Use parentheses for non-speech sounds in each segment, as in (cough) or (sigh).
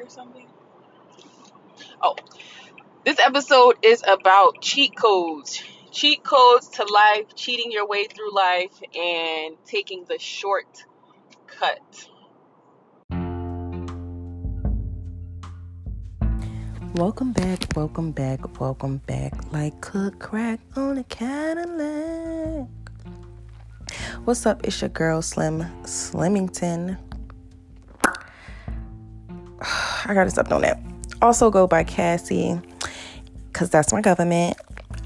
or something. Oh, this episode is about cheat codes. Cheat codes to life, cheating your way through life, and taking the short cut. Welcome back, welcome back, welcome back. Like cook crack on a Cadillac. What's up? It's your girl Slim Slimington. I gotta stop doing that. Also go by Cassie, cause that's my government.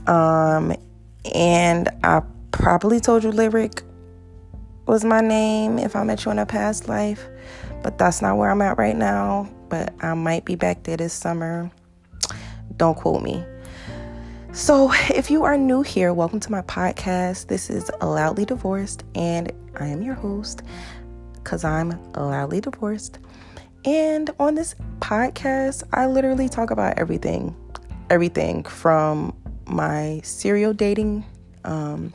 Um, and I probably told you Lyric was my name if I met you in a past life, but that's not where I'm at right now. But I might be back there this summer. Don't quote me. So, if you are new here, welcome to my podcast. This is Loudly Divorced, and I am your host because I'm loudly divorced. And on this podcast, I literally talk about everything everything from my serial dating, um,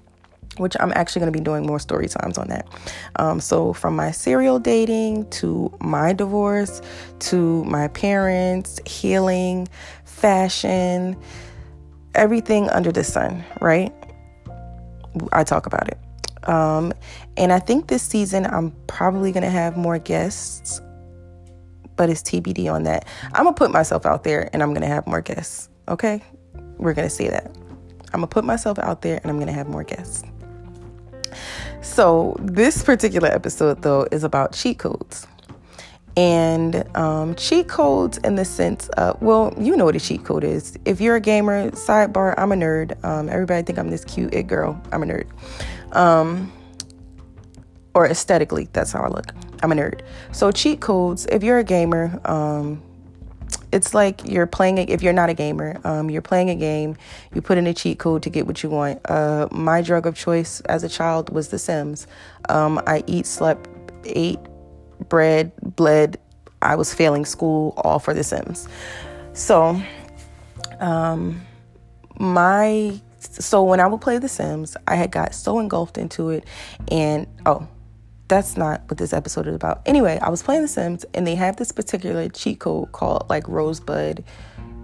which I'm actually going to be doing more story times on that. Um, so, from my serial dating to my divorce to my parents, healing, fashion, everything under the sun, right? I talk about it. Um, and I think this season I'm probably going to have more guests, but it's TBD on that. I'm to put myself out there and I'm to have more guests. Okay? We're to see that. I'm to put myself out there and I'm to have more guests. So, this particular episode, though, is about cheat codes and um, cheat codes in the sense of well you know what a cheat code is if you're a gamer sidebar i'm a nerd um, everybody think i'm this cute it girl i'm a nerd um, or aesthetically that's how i look i'm a nerd so cheat codes if you're a gamer um, it's like you're playing if you're not a gamer um, you're playing a game you put in a cheat code to get what you want uh, my drug of choice as a child was the sims um, i eat slept ate bread, bled. I was failing school, all for The Sims. So, um, my so when I would play The Sims, I had got so engulfed into it, and oh, that's not what this episode is about. Anyway, I was playing The Sims, and they have this particular cheat code called like Rosebud,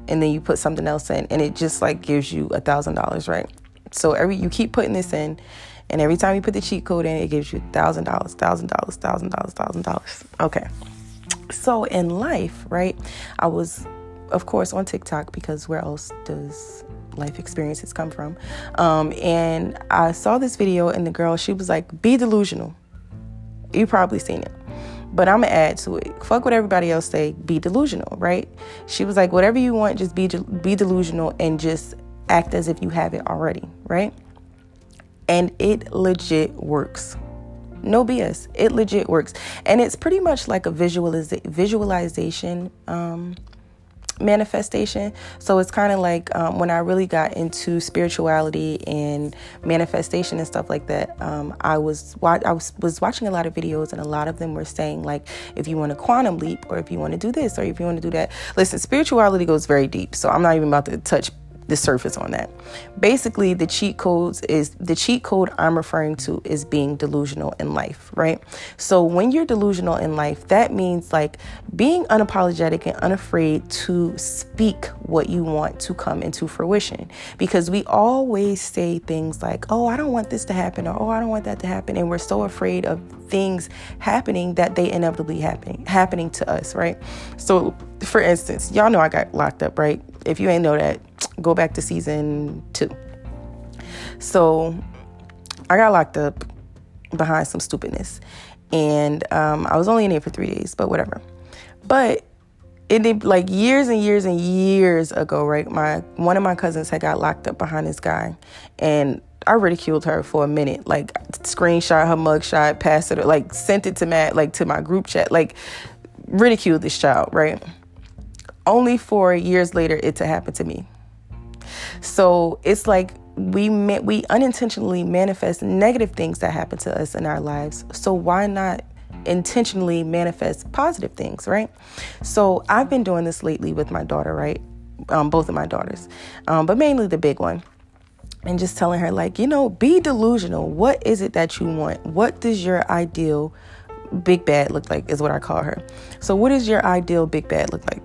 and then you put something else in, and it just like gives you a thousand dollars, right? So every you keep putting this in, and every time you put the cheat code in, it gives you $1,000, $1,000, $1,000, $1,000. Okay. So in life, right, I was, of course, on TikTok because where else does life experiences come from? Um, and I saw this video, and the girl, she was like, be delusional. You probably seen it but I'm gonna add to it. Fuck what everybody else say. Be delusional, right? She was like, whatever you want, just be be delusional and just act as if you have it already, right? and it legit works. No BS. It legit works. And it's pretty much like a visualiza- visualization um, manifestation. So it's kind of like um, when I really got into spirituality and manifestation and stuff like that. Um, I was wa- I was, was watching a lot of videos, and a lot of them were saying like, if you want a quantum leap, or if you want to do this, or if you want to do that. Listen, spirituality goes very deep, so I'm not even about to touch the surface on that. Basically, the cheat codes is the cheat code I'm referring to is being delusional in life, right? So when you're delusional in life, that means like being unapologetic and unafraid to speak what you want to come into fruition. Because we always say things like, "Oh, I don't want this to happen," or "Oh, I don't want that to happen," and we're so afraid of things happening that they inevitably happen happening to us, right? So, for instance, y'all know I got locked up, right? If you ain't know that, go back to season two. So I got locked up behind some stupidness. And um, I was only in there for three days, but whatever. But it did like years and years and years ago, right? My one of my cousins had got locked up behind this guy, and I ridiculed her for a minute, like screenshot her mugshot, passed it, like sent it to Matt, like to my group chat, like ridiculed this child, right? Only for years later it to happen to me. So it's like we we unintentionally manifest negative things that happen to us in our lives. So why not intentionally manifest positive things, right? So I've been doing this lately with my daughter, right? Um, both of my daughters, um, but mainly the big one. And just telling her, like, you know, be delusional. What is it that you want? What does your ideal big bad look like? Is what I call her. So, what does your ideal big bad look like?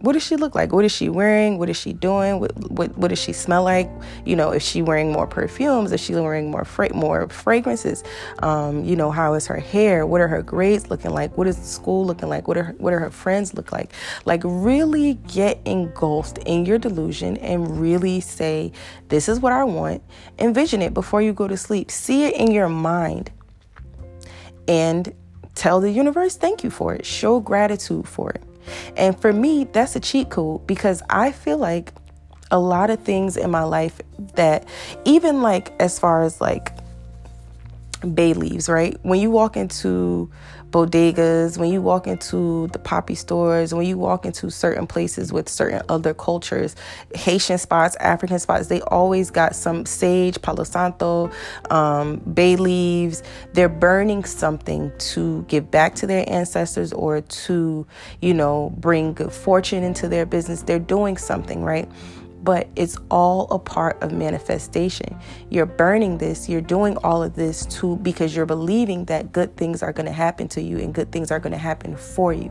What does she look like? What is she wearing? What is she doing? What, what, what does she smell like? You know, is she wearing more perfumes? Is she wearing more fra- more fragrances? Um, you know, how is her hair? What are her grades looking like? What is school looking like? What are her, what are her friends look like? Like really get engulfed in your delusion and really say, this is what I want. Envision it before you go to sleep. See it in your mind. And tell the universe thank you for it. Show gratitude for it. And for me, that's a cheat code because I feel like a lot of things in my life that, even like as far as like bay leaves, right? When you walk into bodegas, when you walk into the poppy stores, when you walk into certain places with certain other cultures, Haitian spots, African spots, they always got some sage, palo santo, um, bay leaves. They're burning something to give back to their ancestors or to, you know, bring good fortune into their business. They're doing something, right? But it's all a part of manifestation. You're burning this, you're doing all of this to because you're believing that good things are going to happen to you and good things are going to happen for you.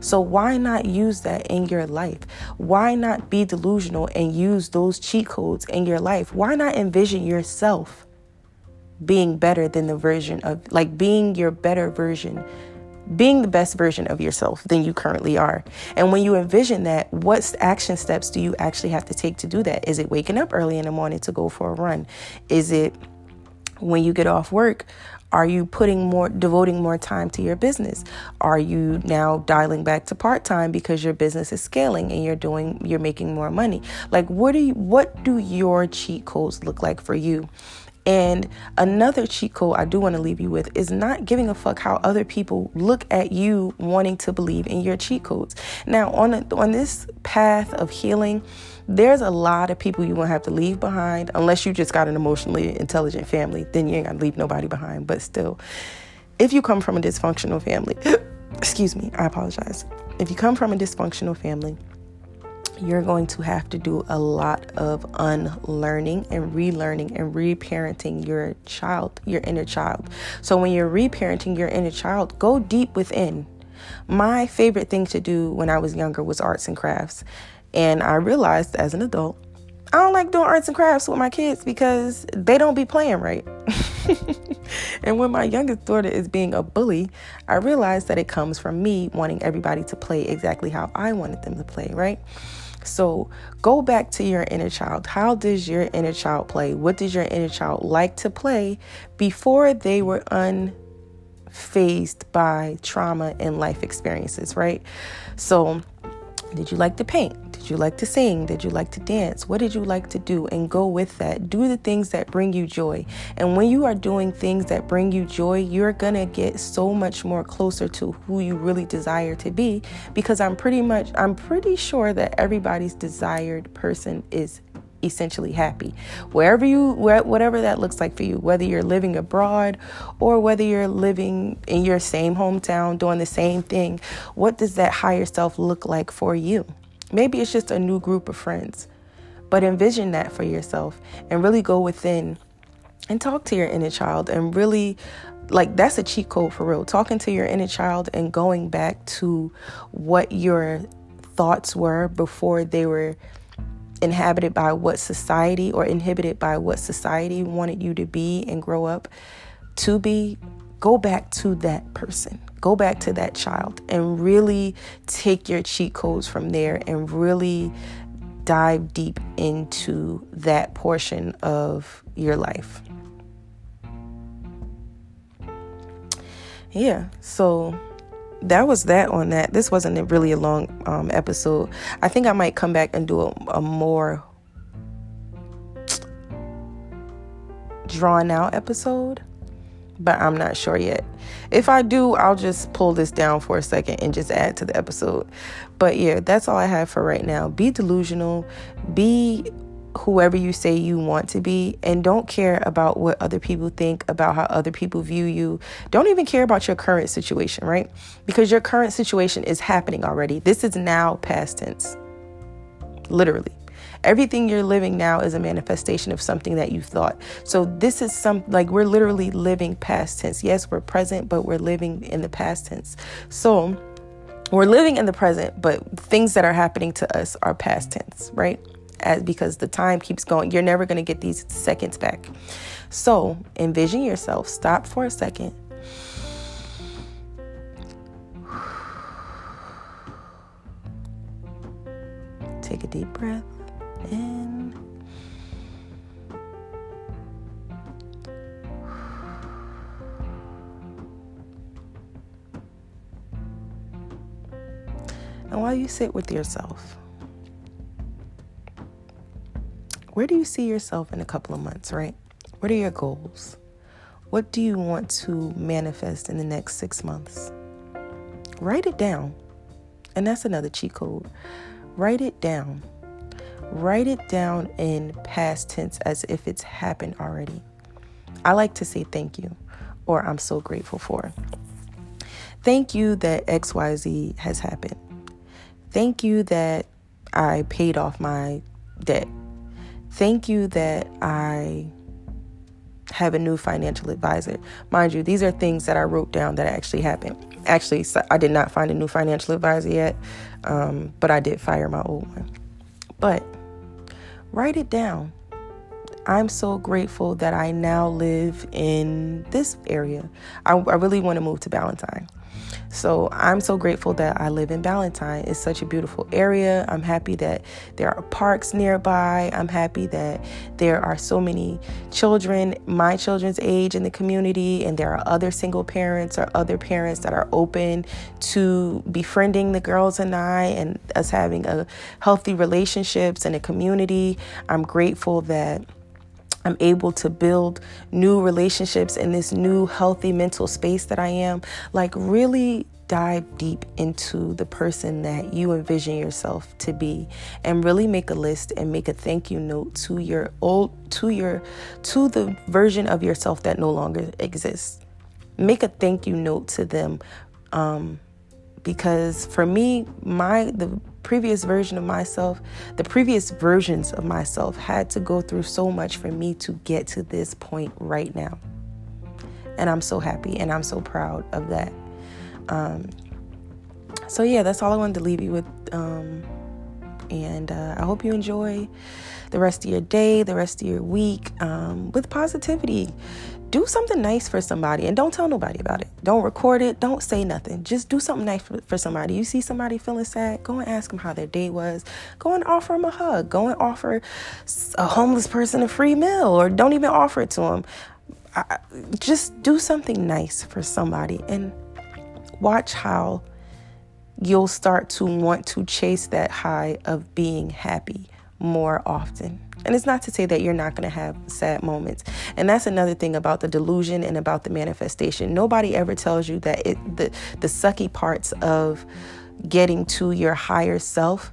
So why not use that in your life? Why not be delusional and use those cheat codes in your life? Why not envision yourself being better than the version of like being your better version being the best version of yourself than you currently are. And when you envision that, what action steps do you actually have to take to do that? Is it waking up early in the morning to go for a run? Is it when you get off work? Are you putting more, devoting more time to your business? Are you now dialing back to part time because your business is scaling and you're doing, you're making more money? Like, what do you, what do your cheat codes look like for you? And another cheat code I do want to leave you with is not giving a fuck how other people look at you wanting to believe in your cheat codes. Now, on a, on this path of healing, there's a lot of people you won't have to leave behind unless you just got an emotionally intelligent family. Then you ain't to leave nobody behind. But still, if you come from a dysfunctional family, (coughs) excuse me, I apologize. If you come from a dysfunctional family, you're going to have to do a lot of unlearning and relearning and reparenting your child, your inner child. So when you're reparenting your inner child, go deep within. My favorite thing to do when I was younger was arts and crafts. And I realized as an adult, I don't like doing arts and crafts with my kids because they don't be playing right. (laughs) and when my youngest daughter is being a bully, I realized that it comes from me wanting everybody to play exactly how I wanted them to play, right? So go back to your inner child. How does your inner child play? What does your inner child like to play before they were unfazed by trauma and life experiences, right? So, did you like to paint? Did you like to sing? Did you like to dance? What did you like to do? And go with that. Do the things that bring you joy. And when you are doing things that bring you joy, you're going to get so much more closer to who you really desire to be because I'm pretty much I'm pretty sure that everybody's desired person is essentially happy wherever you whatever that looks like for you whether you're living abroad or whether you're living in your same hometown doing the same thing what does that higher self look like for you Maybe it's just a new group of friends, but envision that for yourself and really go within and talk to your inner child and really like that's a cheat code for real. Talking to your inner child and going back to what your thoughts were before they were inhabited by what society or inhibited by what society wanted you to be and grow up to be, go back to that person go back to that child and really take your cheat codes from there and really dive deep into that portion of your life. Yeah, so that was that on that. This wasn't really a long um, episode. I think I might come back and do a, a more drawn out episode but I'm not sure yet. If I do, I'll just pull this down for a second and just add to the episode. But yeah, that's all I have for right now. Be delusional, be whoever you say you want to be, and don't care about what other people think, about how other people view you. Don't even care about your current situation, right? Because your current situation is happening already. This is now past tense, literally. Everything you're living now is a manifestation of something that you thought. So this is some like we're literally living past tense. Yes, we're present, but we're living in the past tense. So we're living in the present, but things that are happening to us are past tense, right? As because the time keeps going. You're never going to get these seconds back. So envision yourself, stop for a second. Take a deep breath And while you sit with yourself, where do you see yourself in a couple of months, right? What are your goals? What do you want to manifest in the next six months? Write it down. And that's another cheat code. Write it down. Write it down in past tense as if it's happened already. I like to say thank you or I'm so grateful for. Thank you that XYZ has happened. Thank you that I paid off my debt. Thank you that I have a new financial advisor. Mind you, these are things that I wrote down that actually happened. Actually, I did not find a new financial advisor yet, um, but I did fire my old one. But write it down. I'm so grateful that I now live in this area. I, I really want to move to Ballantyne. So I'm so grateful that I live in Ballantyne. It's such a beautiful area. I'm happy that there are parks nearby. I'm happy that there are so many children, my children's age in the community, and there are other single parents or other parents that are open to befriending the girls and I and us having a healthy relationships and a community. I'm grateful that I'm able to build new relationships in this new healthy mental space that I am. Like, really dive deep into the person that you envision yourself to be and really make a list and make a thank you note to your old to your to the version of yourself that no longer exists make a thank you note to them um, because for me my the previous version of myself, the previous versions of myself had to go through so much for me to get to this point right now. And I'm so happy and I'm so proud of that. Um, so, yeah, that's all I wanted to leave you with. Um, and uh, I hope you enjoy the rest of your day, the rest of your week um, with positivity do something nice for somebody and don't tell nobody about it. Don't record it. Don't say nothing. Just do something nice for, for, somebody. You see somebody feeling sad, go and ask them how their day was. Go and offer them a hug. Go and offer a homeless person a free meal or don't even offer it to them. I, just do something nice for somebody and watch how you'll start to want to chase that high of being happy more often. And it's not to say that you're not going to have sad moments. And that's another thing about the delusion and about the manifestation. Nobody ever tells you that it the the sucky parts of getting to your higher self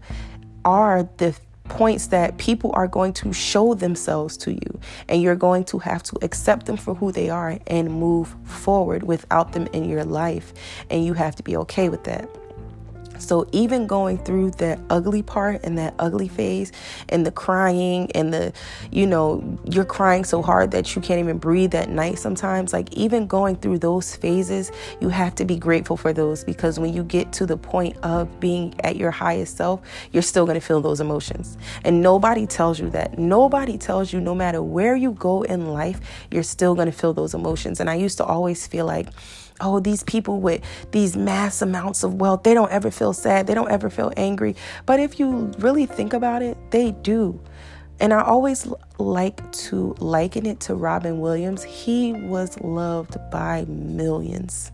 are the points that people are going to show themselves to you and you're going to have to accept them for who they are and move forward without them in your life and you have to be okay with that. So even going through that ugly part and that ugly phase and the crying and the you know you're crying so hard that you can't even breathe at night sometimes like even going through those phases you have to be grateful for those because when you get to the point of being at your highest self you're still going to feel those emotions. And nobody tells you that. Nobody tells you no matter where you go in life you're still going to feel those emotions. And I used to always feel like oh, these people with these mass amounts of wealth, they don't ever feel sad, they don't ever feel angry. But if you really think about it, they do. And I always like to liken it to Robin Williams. He was loved by millions,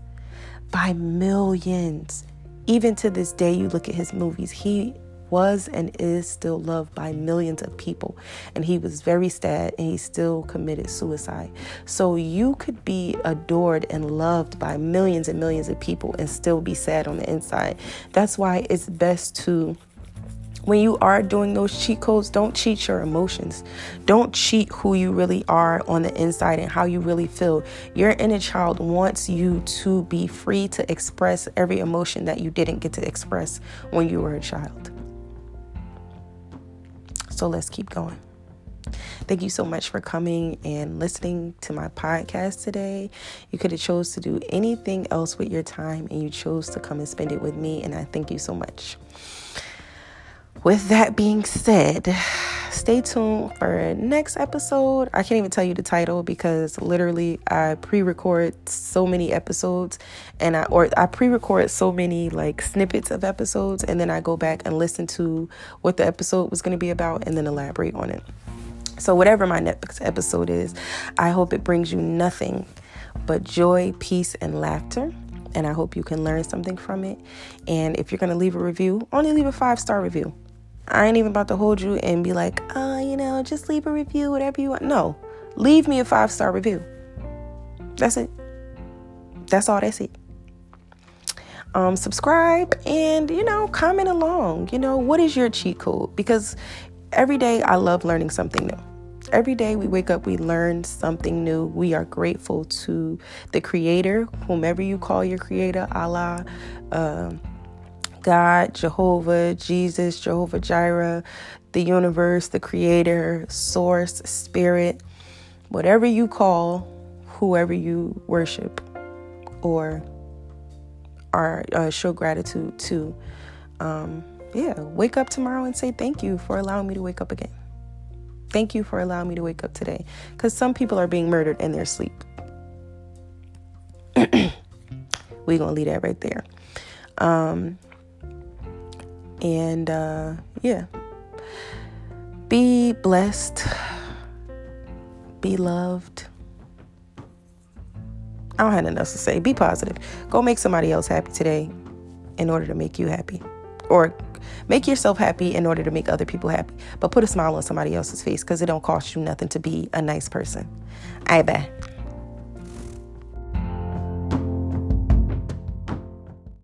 by millions. Even to this day, you look at his movies, he was and is still loved by millions of people. And he was very sad and he still committed suicide. So you could be adored and loved by millions and millions of people and still be sad on the inside. That's why it's best to when you are doing those cheat codes, don't cheat your emotions. Don't cheat who you really are on the inside and how you really feel. Your inner child wants you to be free to express every emotion that you didn't get to express when you were a child. So let's keep going. Thank you so much for coming and listening to my podcast today. You could have chose to do anything else with your time and you chose to come and spend it with me and I thank you so much. With that being said, stay tuned for next episode. I can't even tell you the title because literally I pre-record so many episodes and I or I pre-record so many like snippets of episodes and then I go back and listen to what the episode was going to be about and then elaborate on it. So whatever my next episode is, I hope it brings you nothing but joy, peace and laughter and I hope you can learn something from it. And if you're going to leave a review, only leave a 5-star review. I ain't even about to hold you and be like, uh, you know, just leave a review, whatever you want. No, leave me a five star review. That's it. That's all. That's it. Um, subscribe and you know comment along. You know what is your cheat code? Because every day I love learning something new. Every day we wake up, we learn something new. We are grateful to the Creator, whomever you call your Creator, Allah. Uh, God, Jehovah, Jesus, Jehovah Jireh, the universe, the creator, source, spirit, whatever you call whoever you worship or are uh, show gratitude to. Um, yeah, wake up tomorrow and say thank you for allowing me to wake up again. Thank you for allowing me to wake up today. Because some people are being murdered in their sleep. We're going to leave that right there. Um, and uh, yeah, be blessed, be loved. I don't have nothing else to say. Be positive. Go make somebody else happy today in order to make you happy. Or make yourself happy in order to make other people happy. But put a smile on somebody else's face because it don't cost you nothing to be a nice person. I bet.